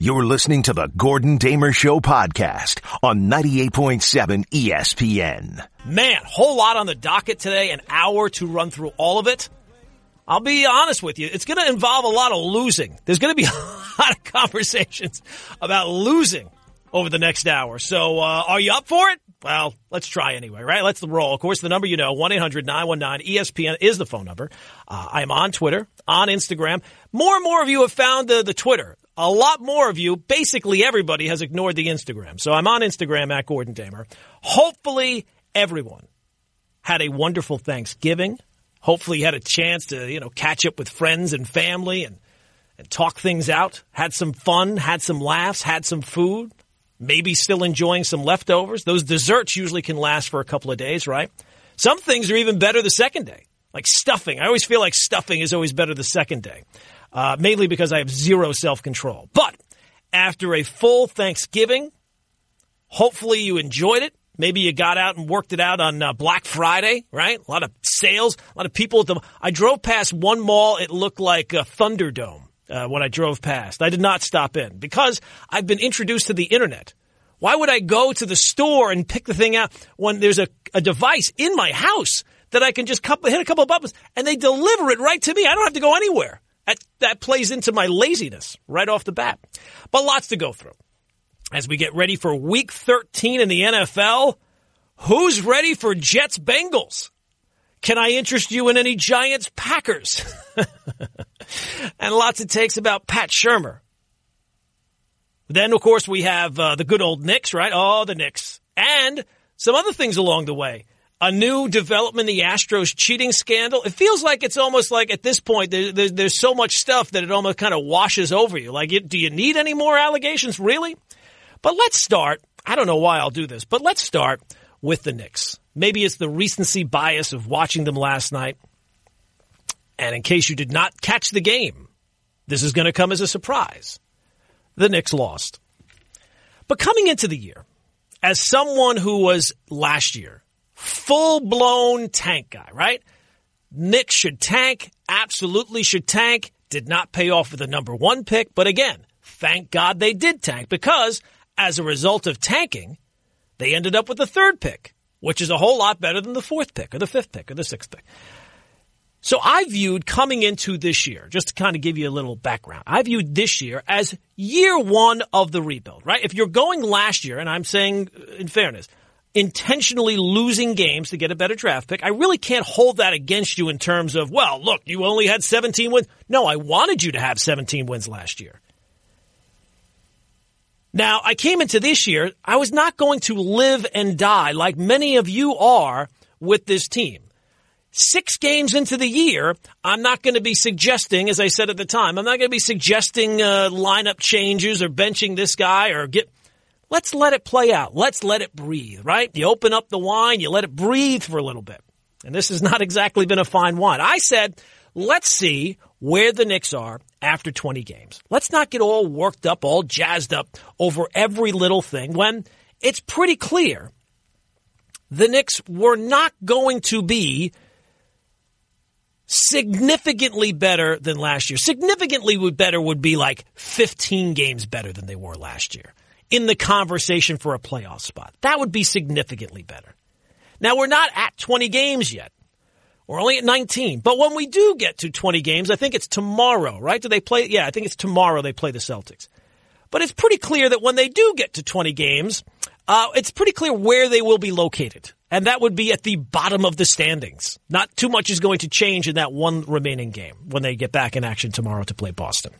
You're listening to the Gordon Damer Show podcast on 98.7 ESPN. Man, whole lot on the docket today, an hour to run through all of it. I'll be honest with you, it's going to involve a lot of losing. There's going to be a lot of conversations about losing over the next hour. So, uh, are you up for it? Well, let's try anyway, right? Let's roll. Of course, the number you know, 1-800-919-ESPN is the phone number. Uh, I am on Twitter, on Instagram. More and more of you have found the, the Twitter a lot more of you, basically everybody, has ignored the Instagram. So I'm on Instagram at Gordon Damer. Hopefully, everyone had a wonderful Thanksgiving. Hopefully, you had a chance to you know catch up with friends and family and and talk things out. Had some fun, had some laughs, had some food. Maybe still enjoying some leftovers. Those desserts usually can last for a couple of days, right? Some things are even better the second day, like stuffing. I always feel like stuffing is always better the second day uh, mainly because I have zero self control. But after a full Thanksgiving, hopefully you enjoyed it. Maybe you got out and worked it out on uh, Black Friday, right? A lot of sales, a lot of people at the. I drove past one mall. It looked like a Thunderdome uh, when I drove past. I did not stop in because I've been introduced to the internet. Why would I go to the store and pick the thing out when there's a, a device in my house that I can just couple, hit a couple of buttons and they deliver it right to me? I don't have to go anywhere. That, that plays into my laziness right off the bat. But lots to go through. As we get ready for week 13 in the NFL, who's ready for Jets Bengals? Can I interest you in any Giants Packers? and lots of takes about Pat Shurmur. Then, of course, we have uh, the good old Knicks, right? Oh, the Knicks. And some other things along the way a new development, the Astros cheating scandal. It feels like it's almost like at this point there, there, there's so much stuff that it almost kind of washes over you. Like, do you need any more allegations, really? But let's start. I don't know why I'll do this, but let's start with the Knicks. Maybe it's the recency bias of watching them last night. And in case you did not catch the game, this is going to come as a surprise. The Knicks lost. But coming into the year, as someone who was last year full blown tank guy, right? Nick should tank, absolutely should tank. Did not pay off with the number one pick, but again, thank God they did tank because as a result of tanking, they ended up with the third pick, which is a whole lot better than the fourth pick or the fifth pick or the sixth pick. So I viewed coming into this year, just to kind of give you a little background, I viewed this year as year one of the rebuild, right? If you're going last year, and I'm saying in fairness, intentionally losing games to get a better draft pick. I really can't hold that against you in terms of, well, look, you only had 17 wins. No, I wanted you to have 17 wins last year. Now, I came into this year, I was not going to live and die like many of you are with this team. Six games into the year, I'm not going to be suggesting, as I said at the time, I'm not going to be suggesting uh, lineup changes or benching this guy or get Let's let it play out. Let's let it breathe, right? You open up the wine, you let it breathe for a little bit. And this has not exactly been a fine wine. I said, let's see where the Knicks are after 20 games. Let's not get all worked up, all jazzed up over every little thing when it's pretty clear the Knicks were not going to be significantly better than last year. Significantly better would be like 15 games better than they were last year in the conversation for a playoff spot. That would be significantly better. Now, we're not at 20 games yet. We're only at 19. But when we do get to 20 games, I think it's tomorrow, right? Do they play? Yeah, I think it's tomorrow they play the Celtics. But it's pretty clear that when they do get to 20 games, uh, it's pretty clear where they will be located. And that would be at the bottom of the standings. Not too much is going to change in that one remaining game when they get back in action tomorrow to play Boston.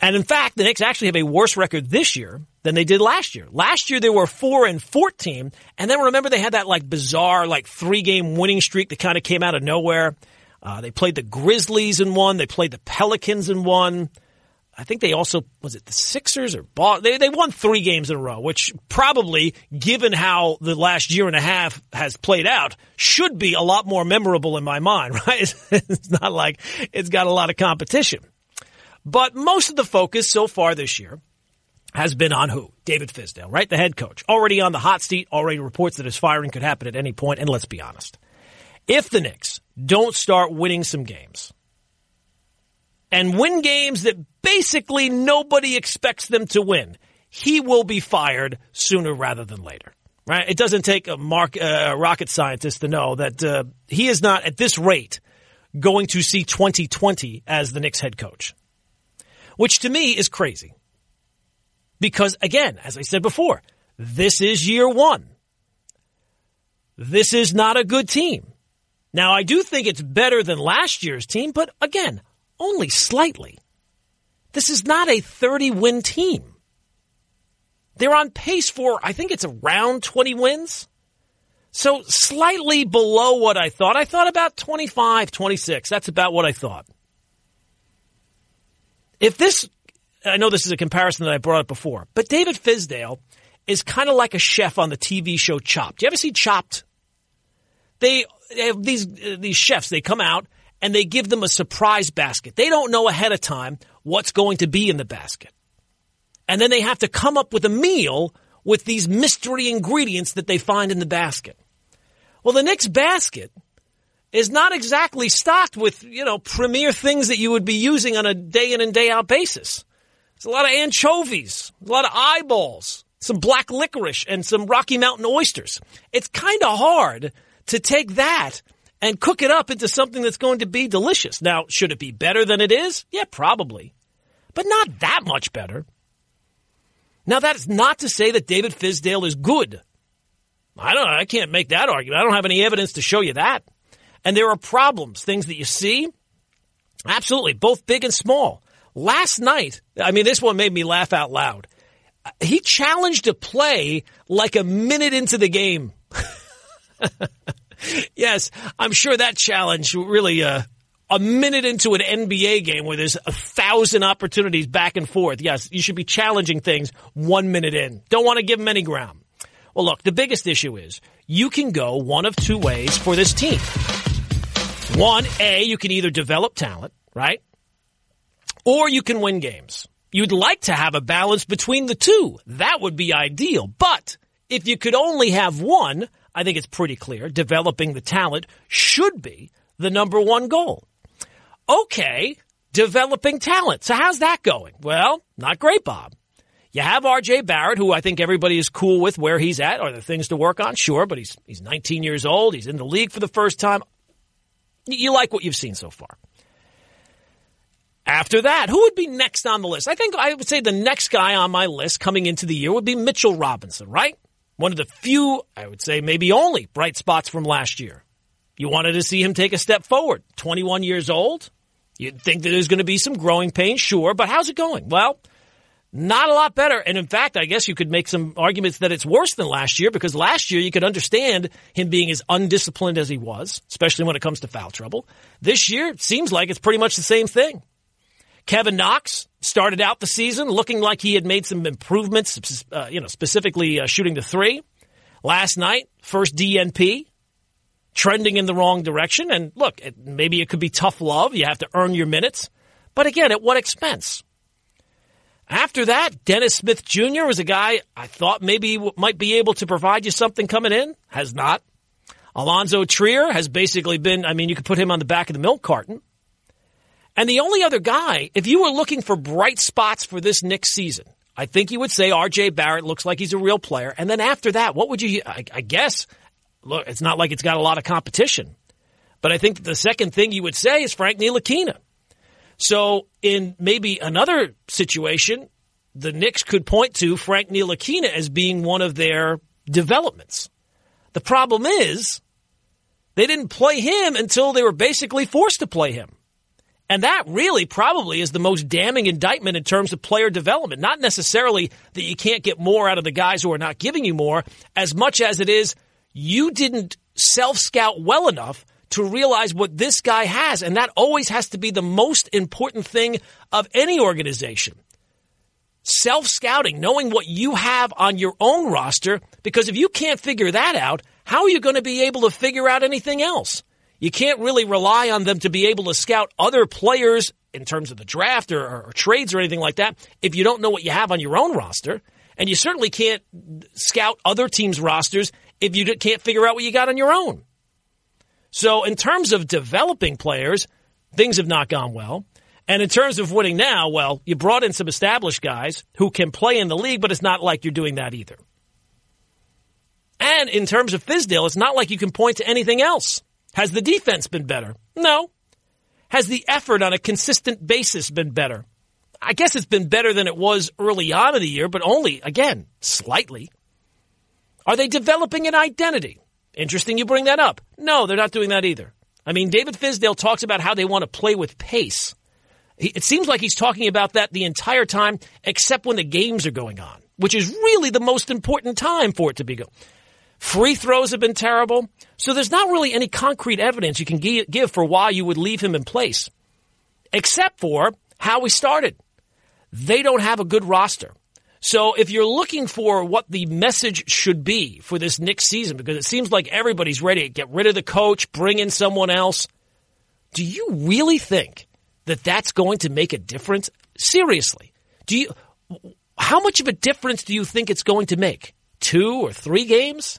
And in fact, the Knicks actually have a worse record this year than they did last year. Last year they were four and fourteen, and then remember they had that like bizarre like three game winning streak that kind of came out of nowhere. Uh, they played the Grizzlies in one. They played the Pelicans in one. I think they also was it the Sixers or ball, they they won three games in a row, which probably, given how the last year and a half has played out, should be a lot more memorable in my mind. Right? It's not like it's got a lot of competition. But most of the focus so far this year has been on who? David Fizdale, right? The head coach. Already on the hot seat, already reports that his firing could happen at any point. And let's be honest. If the Knicks don't start winning some games, and win games that basically nobody expects them to win, he will be fired sooner rather than later. Right? It doesn't take a mark, uh, rocket scientist to know that uh, he is not at this rate going to see 2020 as the Knicks head coach, which to me is crazy. Because again, as I said before, this is year one. This is not a good team. Now, I do think it's better than last year's team, but again, only slightly. This is not a 30 win team. They're on pace for, I think it's around 20 wins. So slightly below what I thought. I thought about 25, 26. That's about what I thought. If this, I know this is a comparison that I brought up before, but David Fizdale is kind of like a chef on the TV show Chopped. You ever see Chopped? They, they have these, uh, these chefs, they come out and they give them a surprise basket. They don't know ahead of time what's going to be in the basket. And then they have to come up with a meal with these mystery ingredients that they find in the basket. Well, the Knicks basket is not exactly stocked with, you know, premier things that you would be using on a day in and day out basis. There's a lot of anchovies, a lot of eyeballs, some black licorice, and some Rocky Mountain oysters. It's kind of hard to take that and cook it up into something that's going to be delicious. Now, should it be better than it is? Yeah, probably. But not that much better. Now, that is not to say that David Fizdale is good. I don't I can't make that argument. I don't have any evidence to show you that. And there are problems, things that you see. Absolutely, both big and small. Last night, I mean, this one made me laugh out loud. He challenged a play like a minute into the game. yes, I'm sure that challenge really, uh, a minute into an NBA game where there's a thousand opportunities back and forth. Yes, you should be challenging things one minute in. Don't want to give them any ground. Well, look, the biggest issue is you can go one of two ways for this team. One, A, you can either develop talent, right? Or you can win games. You'd like to have a balance between the two. That would be ideal. But if you could only have one, I think it's pretty clear developing the talent should be the number one goal. Okay, developing talent. So how's that going? Well, not great, Bob. You have RJ Barrett, who I think everybody is cool with where he's at. Are there things to work on? Sure, but he's he's 19 years old. He's in the league for the first time. You like what you've seen so far. After that, who would be next on the list? I think I would say the next guy on my list coming into the year would be Mitchell Robinson, right? One of the few, I would say maybe only, bright spots from last year. You wanted to see him take a step forward. 21 years old. You'd think that there's going to be some growing pains, sure, but how's it going? Well, not a lot better. And in fact, I guess you could make some arguments that it's worse than last year because last year you could understand him being as undisciplined as he was, especially when it comes to foul trouble. This year, it seems like it's pretty much the same thing. Kevin Knox started out the season looking like he had made some improvements, uh, you know, specifically uh, shooting the three. Last night, first DNP, trending in the wrong direction. And look, it, maybe it could be tough love. You have to earn your minutes. But again, at what expense? After that, Dennis Smith Jr. was a guy I thought maybe might be able to provide you something coming in. Has not. Alonzo Trier has basically been, I mean, you could put him on the back of the milk carton. And the only other guy, if you were looking for bright spots for this next season, I think you would say RJ Barrett looks like he's a real player. And then after that, what would you, I, I guess, look, it's not like it's got a lot of competition. But I think the second thing you would say is Frank Ntilikina. So in maybe another situation, the Knicks could point to Frank Ntilikina as being one of their developments. The problem is they didn't play him until they were basically forced to play him. And that really probably is the most damning indictment in terms of player development. Not necessarily that you can't get more out of the guys who are not giving you more, as much as it is you didn't self scout well enough to realize what this guy has. And that always has to be the most important thing of any organization. Self scouting, knowing what you have on your own roster, because if you can't figure that out, how are you going to be able to figure out anything else? You can't really rely on them to be able to scout other players in terms of the draft or, or, or trades or anything like that if you don't know what you have on your own roster. And you certainly can't scout other teams' rosters if you can't figure out what you got on your own. So, in terms of developing players, things have not gone well. And in terms of winning now, well, you brought in some established guys who can play in the league, but it's not like you're doing that either. And in terms of Fizdale, it's not like you can point to anything else. Has the defense been better? No. Has the effort on a consistent basis been better? I guess it's been better than it was early on in the year, but only, again, slightly. Are they developing an identity? Interesting you bring that up. No, they're not doing that either. I mean, David Fizdale talks about how they want to play with pace. It seems like he's talking about that the entire time, except when the games are going on, which is really the most important time for it to be going. Free throws have been terrible. So there's not really any concrete evidence you can give for why you would leave him in place, except for how we started. They don't have a good roster. So if you're looking for what the message should be for this Knicks season, because it seems like everybody's ready to get rid of the coach, bring in someone else, do you really think that that's going to make a difference? Seriously, do you? How much of a difference do you think it's going to make? Two or three games?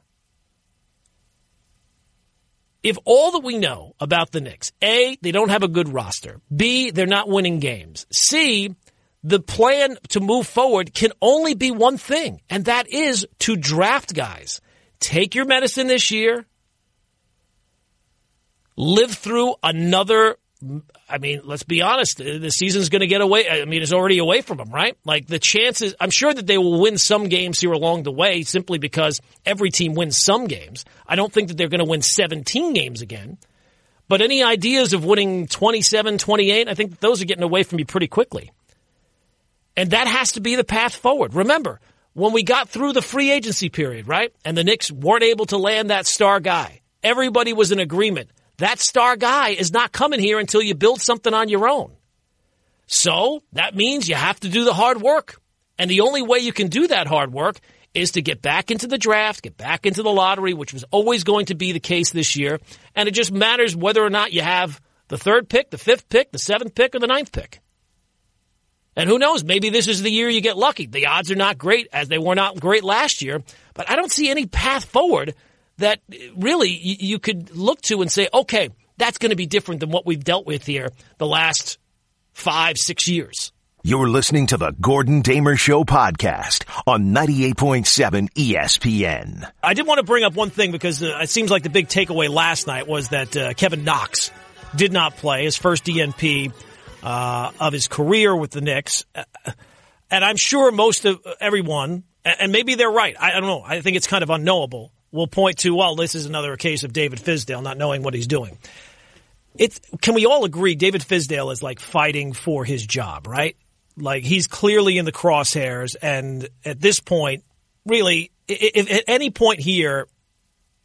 if all that we know about the Knicks, A, they don't have a good roster, B, they're not winning games, C, the plan to move forward can only be one thing, and that is to draft guys. Take your medicine this year, live through another I mean, let's be honest. The season's going to get away. I mean, it's already away from them, right? Like the chances, I'm sure that they will win some games here along the way simply because every team wins some games. I don't think that they're going to win 17 games again. But any ideas of winning 27, 28, I think those are getting away from you pretty quickly. And that has to be the path forward. Remember, when we got through the free agency period, right? And the Knicks weren't able to land that star guy, everybody was in agreement that star guy is not coming here until you build something on your own. So that means you have to do the hard work. And the only way you can do that hard work is to get back into the draft, get back into the lottery, which was always going to be the case this year. And it just matters whether or not you have the third pick, the fifth pick, the seventh pick, or the ninth pick. And who knows? Maybe this is the year you get lucky. The odds are not great as they were not great last year, but I don't see any path forward that really you could look to and say, okay, that's going to be different than what we've dealt with here the last five, six years. You're listening to the Gordon Damer Show podcast on 98.7 ESPN. I did want to bring up one thing because uh, it seems like the big takeaway last night was that uh, Kevin Knox did not play his first DNP uh, of his career with the Knicks. Uh, and I'm sure most of everyone, and maybe they're right, I don't know, I think it's kind of unknowable, will point to, well, this is another case of David Fizdale not knowing what he's doing. It's, can we all agree David Fizdale is like fighting for his job, right? Like he's clearly in the crosshairs. And at this point, really, if, at any point here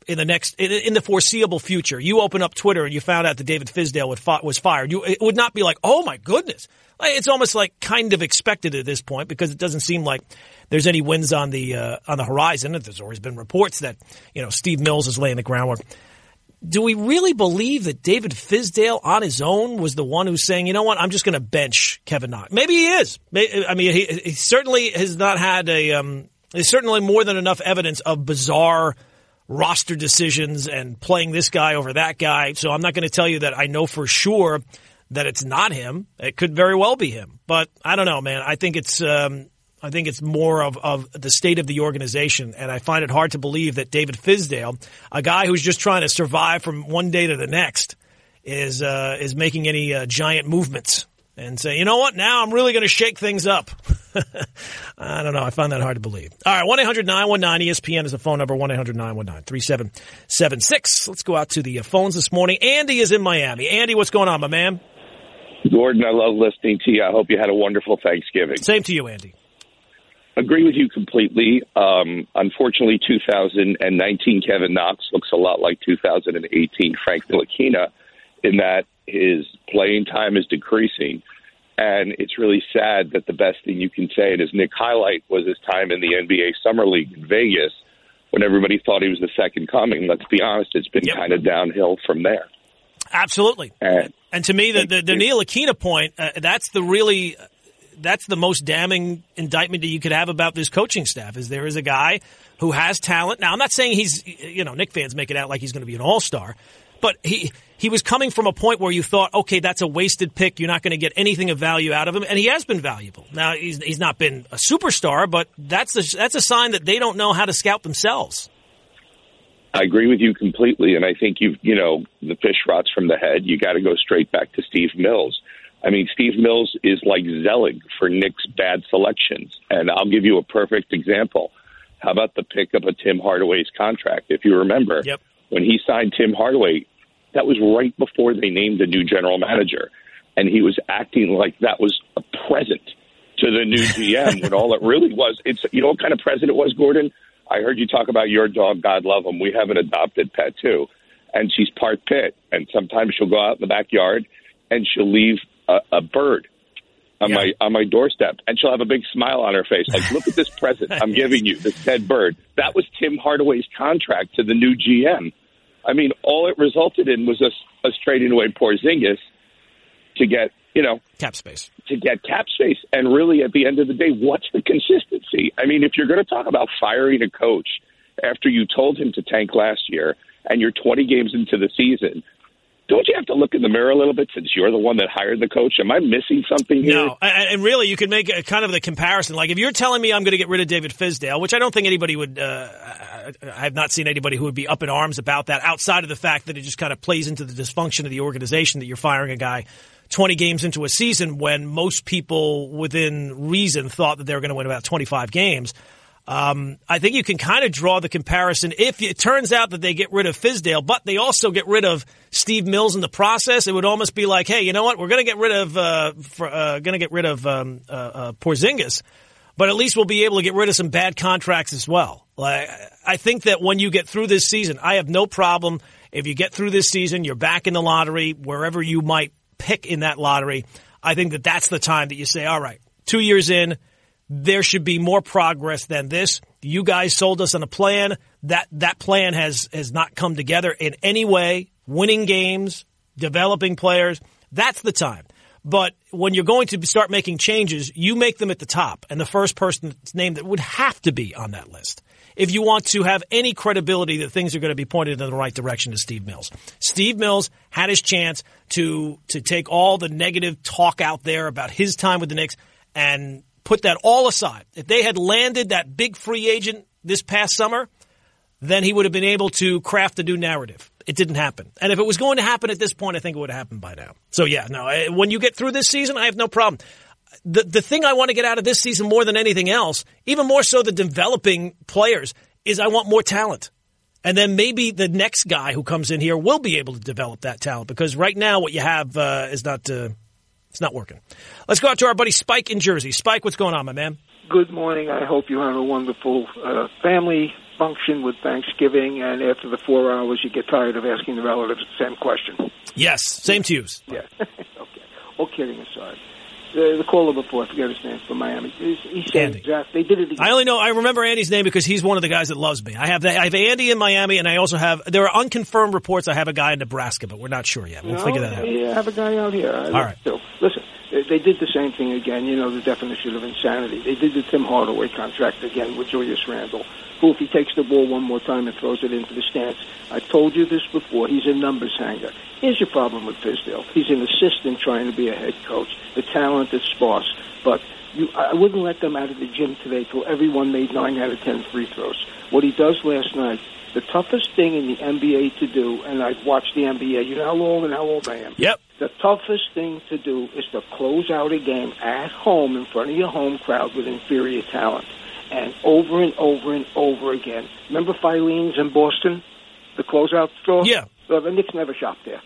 in the next, in the foreseeable future, you open up Twitter and you found out that David Fizdale was fired, you, it would not be like, oh my goodness. It's almost like kind of expected at this point because it doesn't seem like there's any wins on the uh, on the horizon. There's always been reports that you know Steve Mills is laying the groundwork. Do we really believe that David Fizdale on his own was the one who's saying, you know what, I'm just going to bench Kevin Knox? Maybe he is. I mean, he, he certainly has not had a. Um, certainly more than enough evidence of bizarre roster decisions and playing this guy over that guy. So I'm not going to tell you that I know for sure that it's not him. It could very well be him, but I don't know, man. I think it's um, I think it's more of, of the state of the organization, and I find it hard to believe that David Fizdale, a guy who's just trying to survive from one day to the next, is uh, is making any uh, giant movements and say, you know what, now I'm really going to shake things up. I don't know. I find that hard to believe. All right, 1 800 919 ESPN is the phone number 1 800 919 3776. Let's go out to the uh, phones this morning. Andy is in Miami. Andy, what's going on, my man? Gordon, I love listening to you. I hope you had a wonderful Thanksgiving. Same to you, Andy. Agree with you completely. Um, unfortunately, 2019 Kevin Knox looks a lot like 2018 Frank Ntilikina in that his playing time is decreasing. And it's really sad that the best thing you can say, and his Knick highlight was his time in the NBA Summer League in Vegas when everybody thought he was the second coming. Let's be honest, it's been yep. kind of downhill from there. Absolutely. And, and to me, the, the, the Ntilikina point, uh, that's the really, that's the most damning indictment that you could have about this coaching staff is there is a guy who has talent. Now, I'm not saying he's, you know, Knick fans make it out like he's going to be an all-star, but he he was coming from a point where you thought, okay, that's a wasted pick. You're not going to get anything of value out of him, and he has been valuable. Now he's he's not been a superstar, but that's a, that's a sign that they don't know how to scout themselves. I agree with you completely, and I think you you know the fish rots from the head. You got to go straight back to Steve Mills. I mean, Steve Mills is like Zelig for Knicks' bad selections, and I'll give you a perfect example. How about the pickup of Tim Hardaway's contract? If you remember, yep. When he signed Tim Hardaway, that was right before they named the new general manager, and he was acting like that was a present to the new GM when all it really was. It's you know what kind of present it was, Gordon. I heard you talk about your dog. God love him. We have an adopted pet too, and she's part pit. And sometimes she'll go out in the backyard and she'll leave a, a bird on yeah. my on my doorstep, and she'll have a big smile on her face, like, "Look at this present I'm giving you, this dead bird." That was Tim Hardaway's contract to the new GM. I mean, all it resulted in was us, us trading away Porzingis to get you know cap space to get cap space, and really, at the end of the day, what's the consistency? I mean, if you're going to talk about firing a coach after you told him to tank last year, and you're 20 games into the season, don't you have to look in the mirror a little bit since you're the one that hired the coach? Am I missing something here? No, and really, you could make a, kind of the comparison. Like if you're telling me I'm going to get rid of David Fizdale, which I don't think anybody would. Uh, I have not seen anybody who would be up in arms about that, outside of the fact that it just kind of plays into the dysfunction of the organization that you're firing a guy 20 games into a season when most people within reason thought that they were going to win about 25 games. Um, I think you can kind of draw the comparison if it turns out that they get rid of Fizdale, but they also get rid of Steve Mills in the process. It would almost be like, hey, you know what? We're going to get rid of uh, uh, going to get rid of um, uh, uh, Porzingis, but at least we'll be able to get rid of some bad contracts as well. Like I think that when you get through this season, I have no problem if you get through this season, you're back in the lottery wherever you might pick in that lottery. I think that that's the time that you say, all right, two years in there should be more progress than this. You guys sold us on a plan. That that plan has has not come together in any way. Winning games, developing players, that's the time. But when you're going to start making changes, you make them at the top and the first person's name that would have to be on that list. If you want to have any credibility that things are going to be pointed in the right direction is Steve Mills. Steve Mills had his chance to to take all the negative talk out there about his time with the Knicks and put that all aside, if they had landed that big free agent this past summer, then he would have been able to craft a new narrative. It didn't happen. And if it was going to happen at this point, I think it would have happened by now. So yeah, no, when you get through this season, I have no problem. The, the thing I want to get out of this season more than anything else, even more so than developing players, is I want more talent. And then maybe the next guy who comes in here will be able to develop that talent because right now what you have uh, is not uh, it's not working. Let's go out to our buddy Spike in Jersey. Spike, what's going on, my man? Good morning. I hope you have a wonderful uh, family function with Thanksgiving, and after the four hours, you get tired of asking the relatives the same question. Yes, same to you. Yeah. okay. All kidding aside, Uh, the, the caller before, I forget his name from Miami. He said Andy. They did it. Again. I only know I remember Andy's name because he's one of the guys that loves me. I have that. I have Andy in Miami, and I also have there are unconfirmed reports. I have a guy in Nebraska, but we're not sure yet. We'll no, figure that out. Yeah, I have a guy out here. All right. So, listen, they did the same thing again. You know the definition of insanity. They did the Tim Hardaway contract again with Julius Randle who, if he takes the ball one more time and throws it into the stands, I've told you this before, he's a numbers hanger. Here's your problem with Fizdale. He's an assistant trying to be a head coach. The talent is sparse, but you, I wouldn't let them out of the gym today till everyone made nine out of ten free throws. What he does last night, the toughest thing in the NBA to do, and I've watched the NBA. You know how long and how old I am. Yep. The toughest thing to do is to close out a game at home in front of your home crowd with inferior talent and over and over and over again. Remember Filene's in Boston, the closeout store? Yeah. Well, the Knicks never shopped there.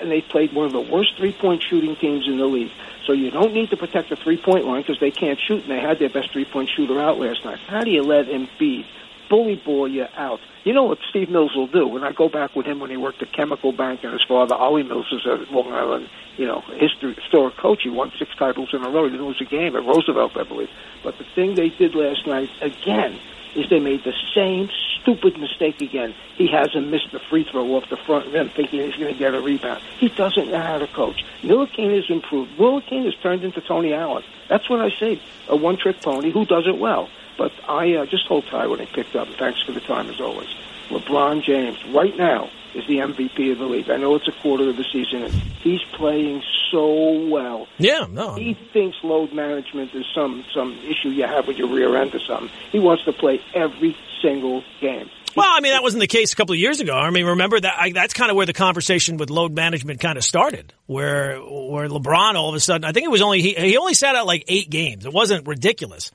And they played one of the worst three-point shooting teams in the league. So you don't need to protect the three-point line because they can't shoot, and they had their best three-point shooter out last night. How do you let Embiid bully ball you out? You know what Steve Mills will do? When I go back with him when he worked at Chemical Bank, and his father, Ollie Mills, is a Long Island you know, history, historic coach. He won six titles in a row. He didn't lose a game at Roosevelt, I believe. But the thing they did last night, again, is they made the same stupid mistake again. He hasn't missed the free throw off the front rim thinking he's going to get a rebound. He doesn't know how to coach. Ntilikina has improved. Ntilikina has turned into Tony Allen. That's what I say. A one-trick pony who does it well. But I uh, just hold tight when he picked up. Thanks for the time, as always. LeBron James, right now, is the MVP of the league. I know it's a quarter of the season, and he's playing so well. Yeah, no. He thinks load management is some some issue you have with your rear end or something. He wants to play every single game. Well, I mean, that wasn't the case a couple of years ago. I mean, remember that I, that's kind of where the conversation with load management kind of started, where where LeBron all of a sudden, I think it was only he, he only sat out like eight games. It wasn't ridiculous,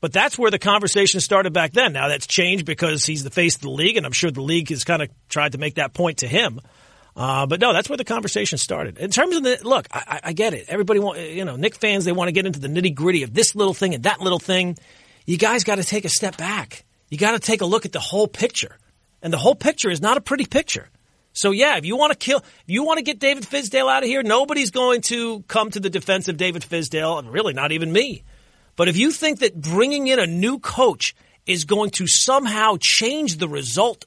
but that's where the conversation started back then. Now that's changed because he's the face of the league, and I'm sure the league has kind of tried to make that point to him. Uh, but no, that's where the conversation started. In terms of the look, I, I get it. Everybody want, you know, Knick fans, they want to get into the nitty gritty of this little thing and that little thing. You guys got to take a step back. You got to take a look at the whole picture, and the whole picture is not a pretty picture. So yeah, if you want to kill, if you want to get David Fizdale out of here, nobody's going to come to the defense of David Fizdale, and really not even me. But if you think that bringing in a new coach is going to somehow change the result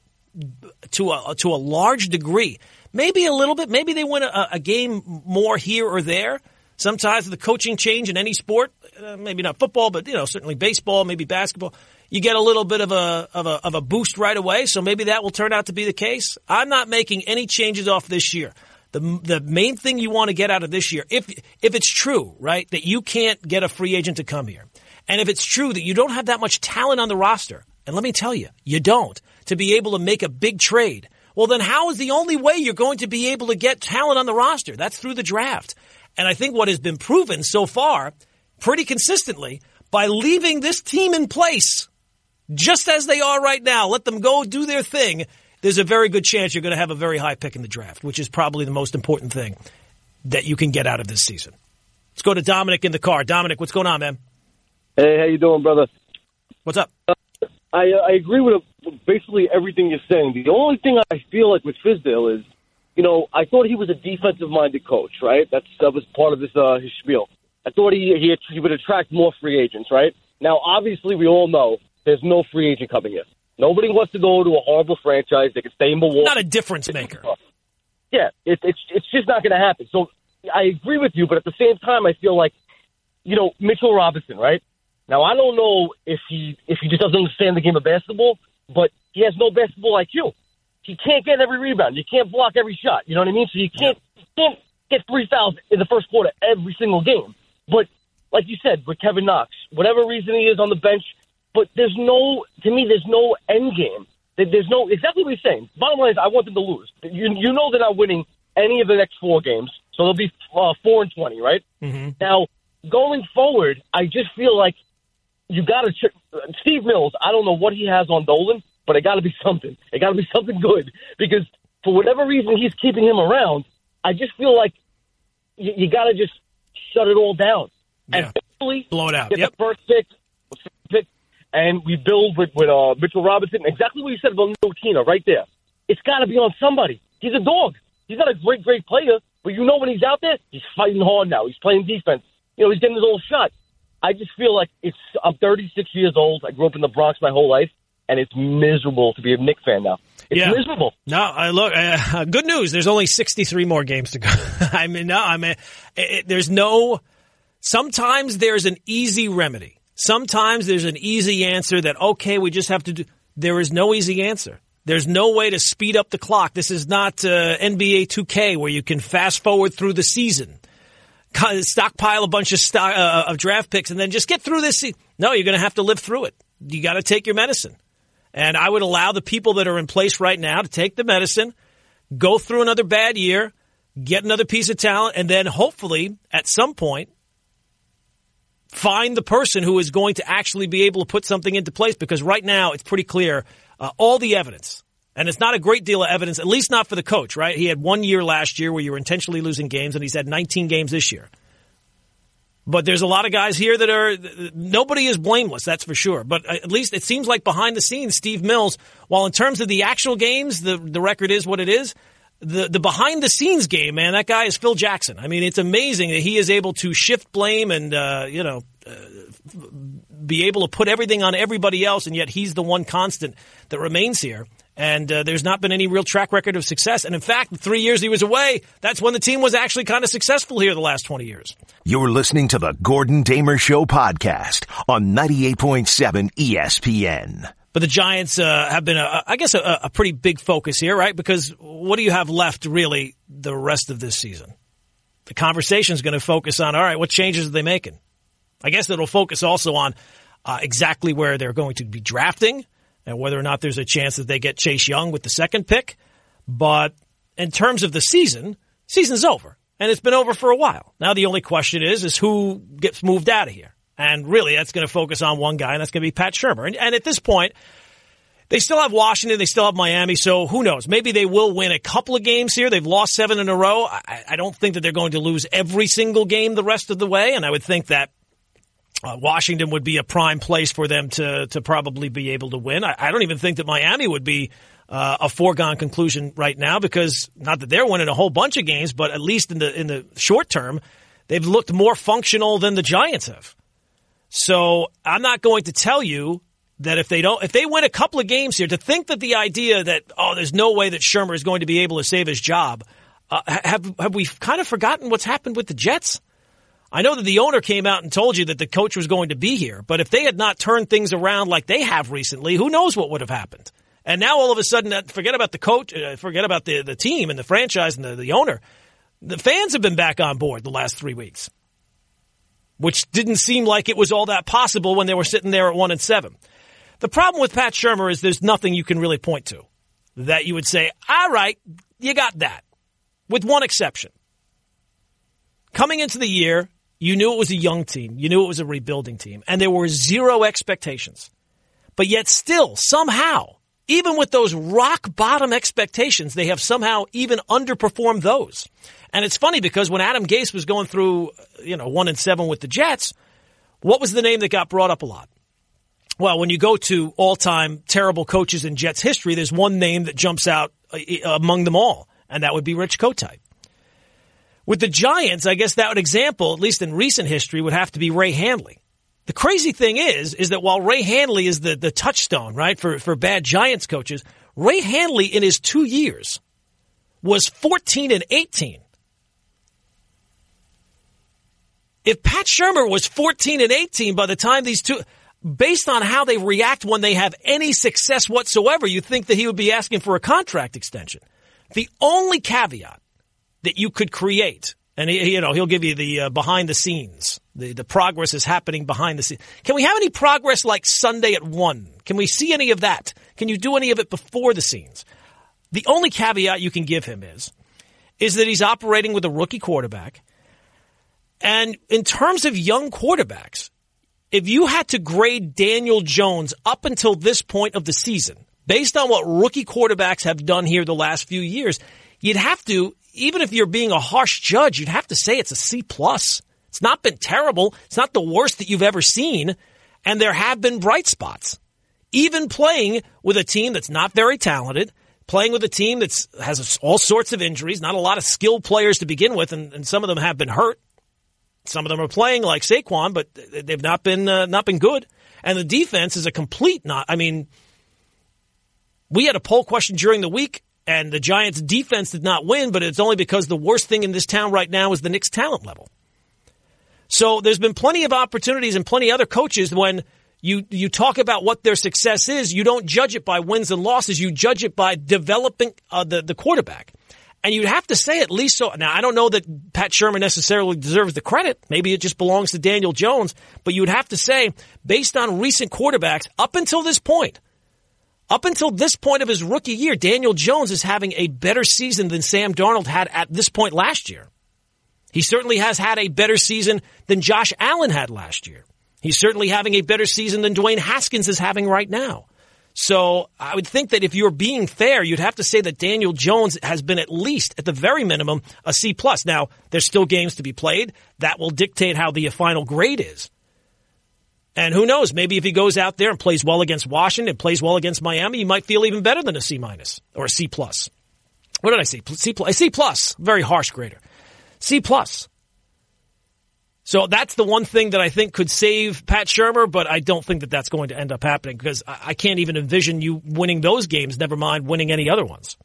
to a to a large degree, maybe a little bit, maybe they win a, a game more here or there. Sometimes the coaching change in any sport, uh, maybe not football, but you know certainly baseball, maybe basketball, you get a little bit of a of a of a boost right away. So maybe that will turn out to be the case. I'm not making any changes off this year. The, the main thing you want to get out of this year, if if it's true, right, that you can't get a free agent to come here, and if it's true that you don't have that much talent on the roster, and let me tell you, you don't, to be able to make a big trade, well, then how is the only way you're going to be able to get talent on the roster? That's through the draft. And I think what has been proven so far, pretty consistently, by leaving this team in place, just as they are right now, let them go do their thing, there's a very good chance you're going to have a very high pick in the draft, which is probably the most important thing that you can get out of this season. Let's go to Dominic in the car. Dominic, what's going on, man? Hey, how you doing, brother? What's up? I uh, I agree with basically everything you're saying. The only thing I feel like with Fizdale is, you know, I thought he was a defensive-minded coach, right? That's that was part of his uh, his spiel. I thought he, he he would attract more free agents, right? Now, obviously, we all know there's no free agent coming in. Nobody wants to go to a horrible franchise. They can stay in Milwaukee. Not a difference maker. Yeah, it, it's it's just not going to happen. So I agree with you, but at the same time, I feel like, you know, Mitchell Robinson, right? Now I don't know if he if he just doesn't understand the game of basketball, but he has no basketball IQ. He can't get every rebound. You can't block every shot. You know what I mean? So you can't you can't get three fouls in the first quarter every single game. But like you said, with Kevin Knox, whatever reason he is on the bench, but there's no to me there's no end game. There's no exactly what he's saying. Bottom line is, I want them to lose. You you know they're not winning any of the next four games, so they'll be uh, four and twenty, right? Mm-hmm. Now going forward, I just feel like you got to check Steve Mills. I don't know what he has on Dolan, but it got to be something. It got to be something good because for whatever reason he's keeping him around. I just feel like you, you got to just shut it all down Yeah. and hopefully Blow it out. get Yep. the first pick, and we build with with uh, Mitchell Robinson. Exactly what you said about Nokina right there. It's got to be on somebody. He's a dog. He's not a great, great player, but you know when he's out there, he's fighting hard now. He's playing defense. You know, he's getting his old shot. I just feel like it's. I'm 36 years old. I grew up in the Bronx my whole life, and it's miserable to be a Knicks fan now. It's Yeah. miserable. No, I look. Uh, good news. There's only 63 more games to go. I mean, no, I mean, it, it- there's no. Sometimes there's an easy remedy. Sometimes there's an easy answer that okay, we just have to do. There is no easy answer. There's no way to speed up the clock. This is not uh, NBA 2K where you can fast forward through the season, stockpile a bunch of stock, uh, of draft picks, and then just get through this. Se- no, you're going to have to live through it. You got to take your medicine. And I would allow the people that are in place right now to take the medicine, go through another bad year, get another piece of talent, and then hopefully at some point find the person who is going to actually be able to put something into place because right now it's pretty clear uh, all the evidence. And it's not a great deal of evidence, at least not for the coach, right? He had one year last year where you were intentionally losing games, and he's had 19 games this year. But there's a lot of guys here that are nobody is blameless, that's for sure. But at least it seems like behind the scenes, Steve Mills, while in terms of the actual games, the the record is what it is. The the behind the scenes game, man, that guy is Phil Jackson. I mean, it's amazing that he is able to shift blame and uh, you know uh, be able to put everything on everybody else, and yet he's the one constant that remains here. And uh, there's not been any real track record of success. And in fact, three years he was away, that's when the team was actually kind of successful here the last 20 years. You're listening to the Gordon Damer Show podcast on 98.7 ESPN. But the Giants uh, have been, a, I guess, a, a pretty big focus here, right? Because what do you have left really the rest of this season? The conversation is going to focus on, all right, what changes are they making? I guess it'll focus also on uh, exactly where they're going to be drafting and whether or not there's a chance that they get Chase Young with the second pick. But in terms of the season, season's over, and it's been over for a while. Now the only question is, is who gets moved out of here? And really, that's going to focus on one guy, and that's going to be Pat Shurmur. And, and at this point, they still have Washington, they still have Miami, so who knows? Maybe they will win a couple of games here. They've lost seven in a row. I, I don't think that they're going to lose every single game the rest of the way, and I would think that uh, Washington would be a prime place for them to to probably be able to win. I, I don't even think that Miami would be uh, a foregone conclusion right now because not that they're winning a whole bunch of games, but at least in the in the short term, they've looked more functional than the Giants have. So I'm not going to tell you that if they don't, if they win a couple of games here, to think that the idea that oh, there's no way that Shurmur is going to be able to save his job, uh, have have we kind of forgotten what's happened with the Jets? I know that the owner came out and told you that the coach was going to be here, but if they had not turned things around like they have recently, who knows what would have happened? And now all of a sudden, forget about the coach, uh, forget about the, the team and the franchise and the, the owner. The fans have been back on board the last three weeks, which didn't seem like it was all that possible when they were sitting there at one and seven. The problem with Pat Shurmur is there's nothing you can really point to that you would say, all right, you got that, with one exception. Coming into the year, you knew it was a young team. You knew it was a rebuilding team. And there were zero expectations. But yet still, somehow, even with those rock bottom expectations, they have somehow even underperformed those. And it's funny because when Adam Gase was going through, you know, one and seven with the Jets, what was the name that got brought up a lot? Well, when you go to all time terrible coaches in Jets history, there's one name that jumps out uh, among them all, and that would be Rich Kotite. With the Giants, I guess that would example, at least in recent history, would have to be Ray Handley. The crazy thing is, is that while Ray Handley is the, the touchstone, right, for, for bad Giants coaches, Ray Handley in his two years was 14 and 18. If Pat Shurmur was 14 and 18 by the time these two, based on how they react when they have any success whatsoever, you think that he would be asking for a contract extension. The only caveat that you could create. And he, you know, he'll give you the uh, behind the scenes. The the progress is happening behind the scenes. Can we have any progress like Sunday at one? Can we see any of that? Can you do any of it before the scenes? The only caveat you can give him is is that he's operating with a rookie quarterback. And in terms of young quarterbacks, if you had to grade Daniel Jones up until this point of the season, based on what rookie quarterbacks have done here the last few years, you'd have to even if you're being a harsh judge, you'd have to say it's a C plus. It's not been terrible. It's not the worst that you've ever seen. And there have been bright spots. Even playing with a team that's not very talented, playing with a team that has all sorts of injuries, not a lot of skilled players to begin with, and, and, some of them have been hurt. Some of them are playing like Saquon, but they've not been uh, not been good. And the defense is a complete not. I mean, we had a poll question during the week and the Giants defense did not win, but it's only because the worst thing in this town right now is the Knicks talent level. So there's been plenty of opportunities and plenty of other coaches when you you talk about what their success is, you don't judge it by wins and losses, you judge it by developing uh, the the quarterback. And you'd have to say at least so. Now I don't know that Pat Shurmur necessarily deserves the credit. Maybe it just belongs to Daniel Jones, but you would have to say based on recent quarterbacks up until this point, up until this point of his rookie year, Daniel Jones is having a better season than Sam Darnold had at this point last year. He certainly has had a better season than Josh Allen had last year. He's certainly having a better season than Dwayne Haskins is having right now. So I would think that if you're being fair, you'd have to say that Daniel Jones has been at least, at the very minimum, a C plus. Now, there's still games to be played. That will dictate how the final grade is. And who knows? Maybe if he goes out there and plays well against Washington, and plays well against Miami, he might feel even better than a C minus or a C plus. What did I say? C plus. C plus. Very harsh grader. C plus. So that's the one thing that I think could save Pat Shurmur, but I don't think that that's going to end up happening because I can't even envision you winning those games. Never mind winning any other ones.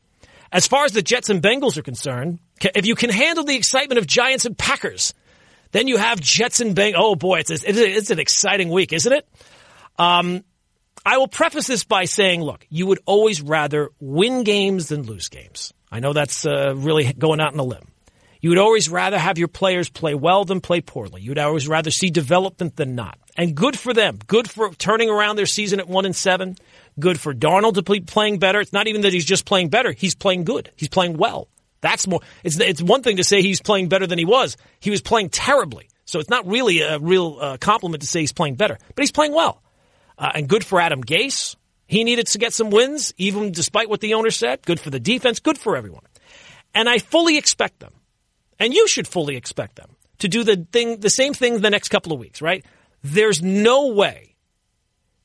As far as the Jets and Bengals are concerned, if you can handle the excitement of Giants and Packers, then you have Jets and Bang. Oh boy, it's it's an exciting week, isn't it? Um, I will preface this by saying, look, you would always rather win games than lose games. I know that's uh, really going out on a limb. You would always rather have your players play well than play poorly. You'd always rather see development than not. And good for them. Good for turning around their season at one and seven. Good for Darnold to be playing better. It's not even that he's just playing better. He's playing good. He's playing well. That's more. It's it's one thing to say he's playing better than he was. He was playing terribly. So it's not really a real uh, compliment to say he's playing better, but he's playing well. Uh, and good for Adam Gase. He needed to get some wins, even despite what the owner said. Good for the defense. Good for everyone. And I fully expect them, and you should fully expect them to do the thing, the same thing the next couple of weeks. Right? There's no way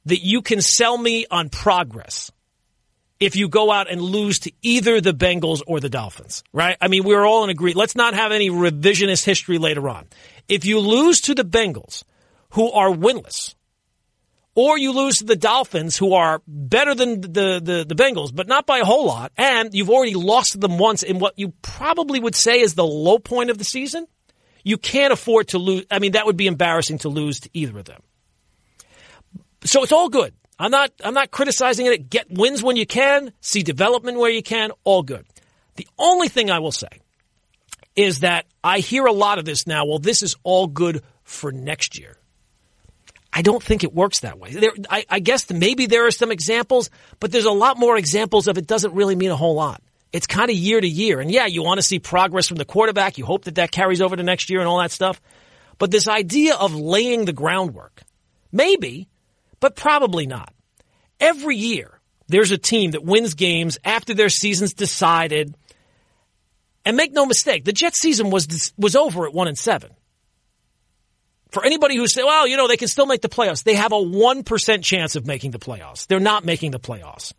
that you can sell me on progress if you go out and lose to either the Bengals or the Dolphins, right? I mean, we're all in agreement. Let's not have any revisionist history later on. If you lose to the Bengals, who are winless, or you lose to the Dolphins, who are better than the, the, the, Bengals, but not by a whole lot, and you've already lost to them once in what you probably would say is the low point of the season, you can't afford to lose. I mean, that would be embarrassing to lose to either of them. So it's all good. I'm not, I'm not criticizing it. Get wins when you can, see development where you can, all good. The only thing I will say is that I hear a lot of this now. Well, this is all good for next year. I don't think it works that way. There, I, I guess maybe there are some examples, but there's a lot more examples of it doesn't really mean a whole lot. It's kind of year to year. And yeah, you want to see progress from the quarterback. You hope that that carries over to next year and all that stuff. But this idea of laying the groundwork, maybe, but probably not. Every year, there's a team that wins games after their season's decided. And make no mistake, the Jets season was was over at one and seven. For anybody who say, well, you know, they can still make the playoffs, they have a one percent chance of making the playoffs. They're not making the playoffs.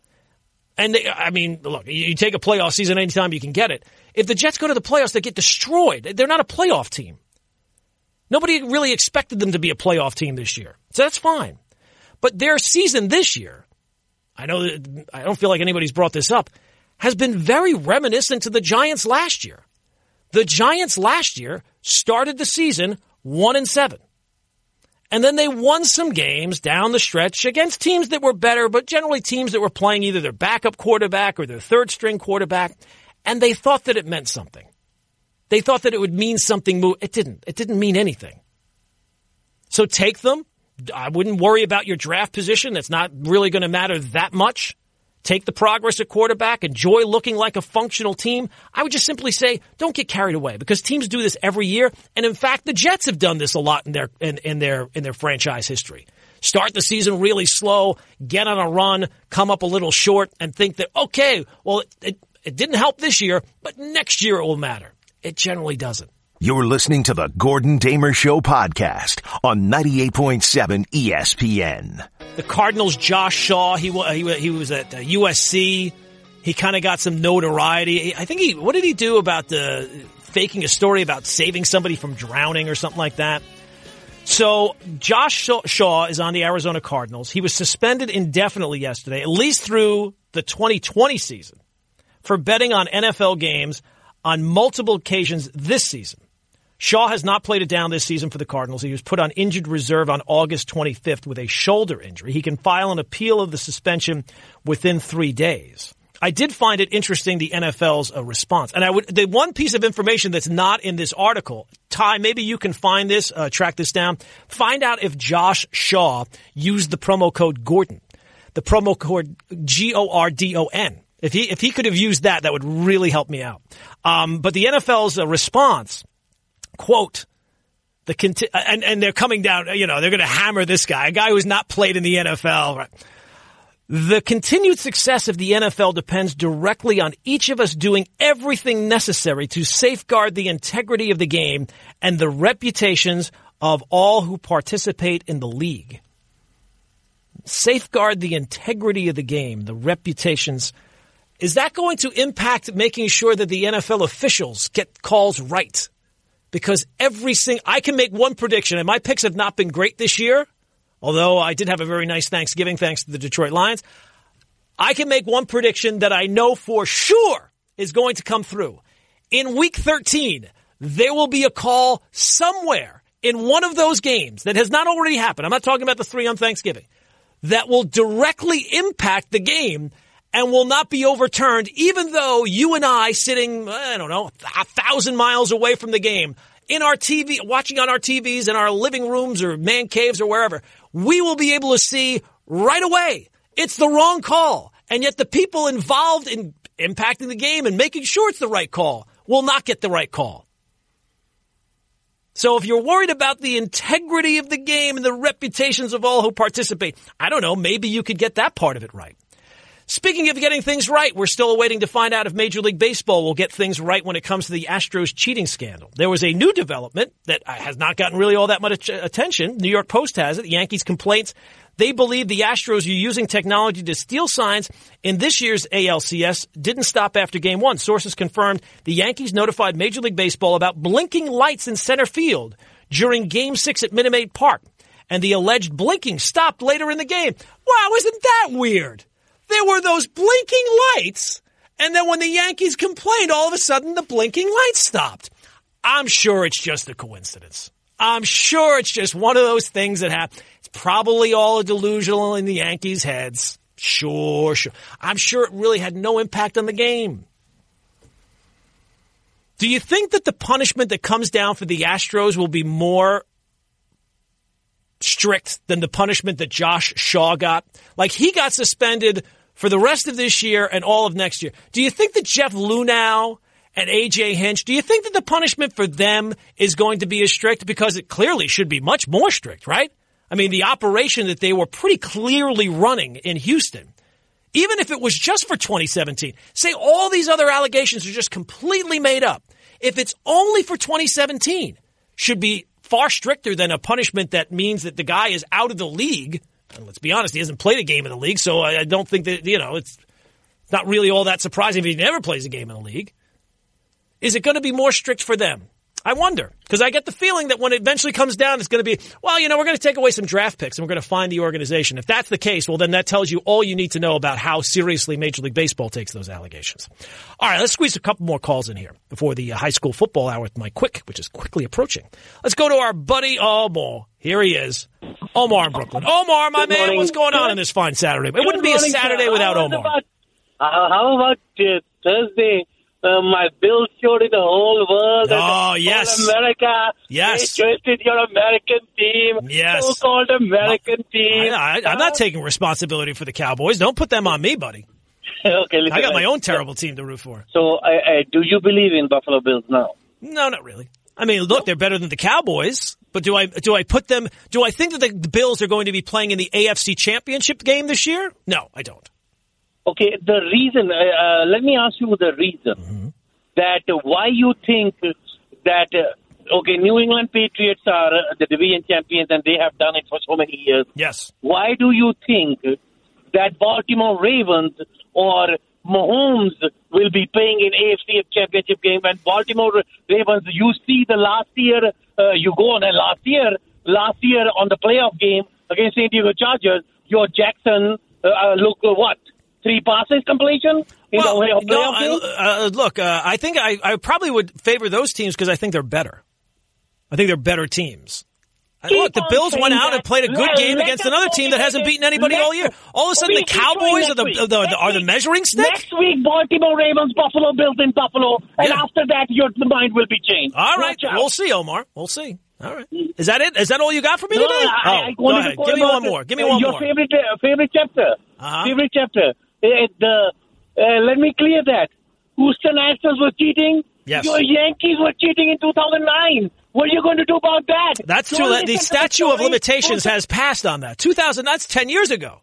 And they, I mean, look, you take a playoff season anytime you can get it. If the Jets go to the playoffs, they get destroyed. They're not a playoff team. Nobody really expected them to be a playoff team this year. So that's fine. But their season this year, I know that I don't feel like anybody's brought this up, has been very reminiscent to the Giants last year. The Giants last year started the season one and seven. And then they won some games down the stretch against teams that were better, but generally teams that were playing either their backup quarterback or their third string quarterback. And they thought that it meant something. They thought that it would mean something. It didn't. It didn't mean anything. So take them, I wouldn't worry about your draft position. That's not really going to matter that much. Take the progress at quarterback, enjoy looking like a functional team. I would just simply say, don't get carried away because teams do this every year. And in fact, the Jets have done this a lot in their, in, in their, in their franchise history. Start the season really slow, get on a run, come up a little short and think that, okay, well, it, it, it didn't help this year, but next year it will matter. It generally doesn't. You're listening to the Gordon Damer Show podcast on 98.7 ESPN. The Cardinals' Josh Shaw, he, he, he was at USC. Uh, he kind of got some notoriety. I think he, what did he do about the faking a story about saving somebody from drowning or something like that? So Josh Shaw is on the Arizona Cardinals. He was suspended indefinitely yesterday, at least through the 2020 season, for betting on NFL games on multiple occasions this season. Shaw has not played it down this season for the Cardinals. He was put on injured reserve on August 25th with a shoulder injury. He can file an appeal of the suspension within three days. I did find it interesting the NFL's uh, response, and I would the one piece of information that's not in this article. Ty, maybe you can find this, uh, track this down, find out if Josh Shaw used the promo code Gordon, the promo code G O R D O N. If he if he could have used that, that would really help me out. Um, but the NFL's uh, response quote, the conti- and, and they're coming down, you know, they're going to hammer this guy, a guy who's not played in the NFL. Right? The continued success of the NFL depends directly on each of us doing everything necessary to safeguard the integrity of the game and the reputations of all who participate in the league. Safeguard the integrity of the game, the reputations. Is that going to impact making sure that the NFL officials get calls right? Because every single, I can make one prediction, and my picks have not been great this year, although I did have a very nice Thanksgiving thanks to the Detroit Lions. I can make one prediction that I know for sure is going to come through. In week 13, there will be a call somewhere in one of those games that has not already happened. I'm not talking about the three on Thanksgiving. that will directly impact the game and will not be overturned, even though you and I sitting, I don't know, a thousand miles away from the game in our TV, watching on our TVs in our living rooms or man caves or wherever, we will be able to see right away. It's the wrong call. And yet the people involved in impacting the game and making sure it's the right call will not get the right call. So if you're worried about the integrity of the game and the reputations of all who participate, I don't know, maybe you could get that part of it right. Speaking of getting things right, we're still waiting to find out if Major League Baseball will get things right when it comes to the Astros cheating scandal. There was a new development that uh, has not gotten really all that much attention. New York Post has it. The Yankees complaints they believe the Astros are using technology to steal signs in this year's ALCS didn't stop after game one. Sources confirmed the Yankees notified Major League Baseball about blinking lights in center field during game six at Minute Maid Park. And the alleged blinking stopped later in the game. Wow, isn't that weird? There were those blinking lights, and then when the Yankees complained, all of a sudden the blinking lights stopped. I'm sure it's just a coincidence. I'm sure it's just one of those things that happen It's probably all a delusional in the Yankees' heads. Sure, sure. I'm sure it really had no impact on the game. Do you think that the punishment that comes down for the Astros will be more strict than the punishment that Josh Shaw got? Like he got suspended for the rest of this year and all of next year. Do you think that Jeff Luhnow and AJ Hinch, do you think that the punishment for them is going to be as strict? Because it clearly should be much more strict, right? I mean, the operation that they were pretty clearly running in Houston, even if it was just for 2017, say all these other allegations are just completely made up. If it's only for 2017, should be far stricter than a punishment that means that the guy is out of the league. And let's be honest, he hasn't played a game in the league, so I don't think that, you know, it's not really all that surprising if he never plays a game in the league. Is it going to be more strict for them? I wonder because I get the feeling that when it eventually comes down, it's going to be, well, you know, we're going to take away some draft picks and we're going to find the organization. If that's the case, well, then that tells you all you need to know about how seriously Major League Baseball takes those allegations. All right, let's squeeze a couple more calls in here before the uh, high school football hour with Mike Quick, which is quickly approaching. Let's go to our buddy Omar. Here he is, Omar in Brooklyn. Omar, my Good man, morning. what's going on in this fine Saturday? It Good wouldn't be a Saturday sir. without Omar. About, uh, how about uh, Thursday? uh, my bill showed in the whole world. Oh, yes. America. Yes. They your American team. Yes. So-called American team. I, am not taking responsibility for the Cowboys. Don't put them on me, buddy. okay, I got my own terrible team to root for. So, I, I, do you believe in Buffalo Bills now? No, not really. I mean, look, they're better than the Cowboys, but do I do I put them? Do I think that the, the Bills are going to be playing in the AFC Championship game this year? No, I don't. Okay, the reason, uh, uh, let me ask you the reason mm-hmm. that uh, why you think that, uh, okay, New England Patriots are uh, the division champions and they have done it for so many years. Yes. Why do you think that Baltimore Ravens or Mahomes will be playing in AFC championship game and Baltimore Ravens, you see the last year, uh, you go on a last year, last year on the playoff game against San Diego Chargers, your Jackson, look what? three passes completion? In well, no, uh, look, uh, I think I, I probably would favor those teams because I think they're better. I think they're better teams. Look, the Bills went out and played a good game against another team that hasn't beaten anybody all year. All of a sudden, the Cowboys are the, the, the are the measuring stick. Next week, Baltimore Ravens, Buffalo Bills in Buffalo, and yeah. after that, your mind will be changed. All right, we'll see, Omar. We'll see. All right. Is that it? Is that all you got for me no, today? I, oh, I go ahead. Give me one more. Give me one your more. Your favorite uh, favorite chapter. Uh-huh. Favorite chapter. Uh, the uh, let me clear that. Houston Astros were cheating. Yes. Your Yankees were cheating in 2009. What are you going to do about that? That's true. The statute of limitations has passed on that. 2000. That's 10 years ago.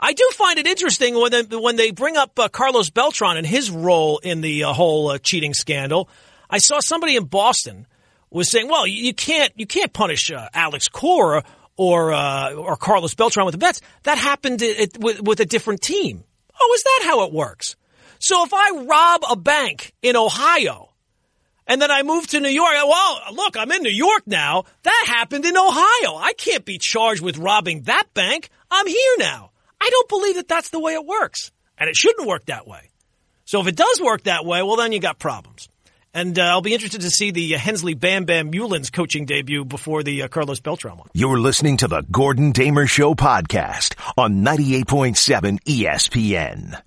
I do find it interesting when they, when they bring up uh, Carlos Beltran and his role in the uh, whole uh, cheating scandal. I saw somebody in Boston was saying, "Well, you can't you can't punish uh, Alex Cora or uh, or Carlos Beltran with the Mets. That happened it, with, with a different team." Oh, is that how it works? So if I rob a bank in Ohio and then I moved to New York, well, look, I'm in New York now. That happened in Ohio. I can't be charged with robbing that bank. I'm here now. I don't believe that that's the way it works. And it shouldn't work that way. So if it does work that way, well, then you got problems. And uh, I'll be interested to see the uh, Hensley Bam Bam Meulens coaching debut before the uh, Carlos Beltran one. You're listening to the Gordon Damer Show podcast on 98.7 ESPN.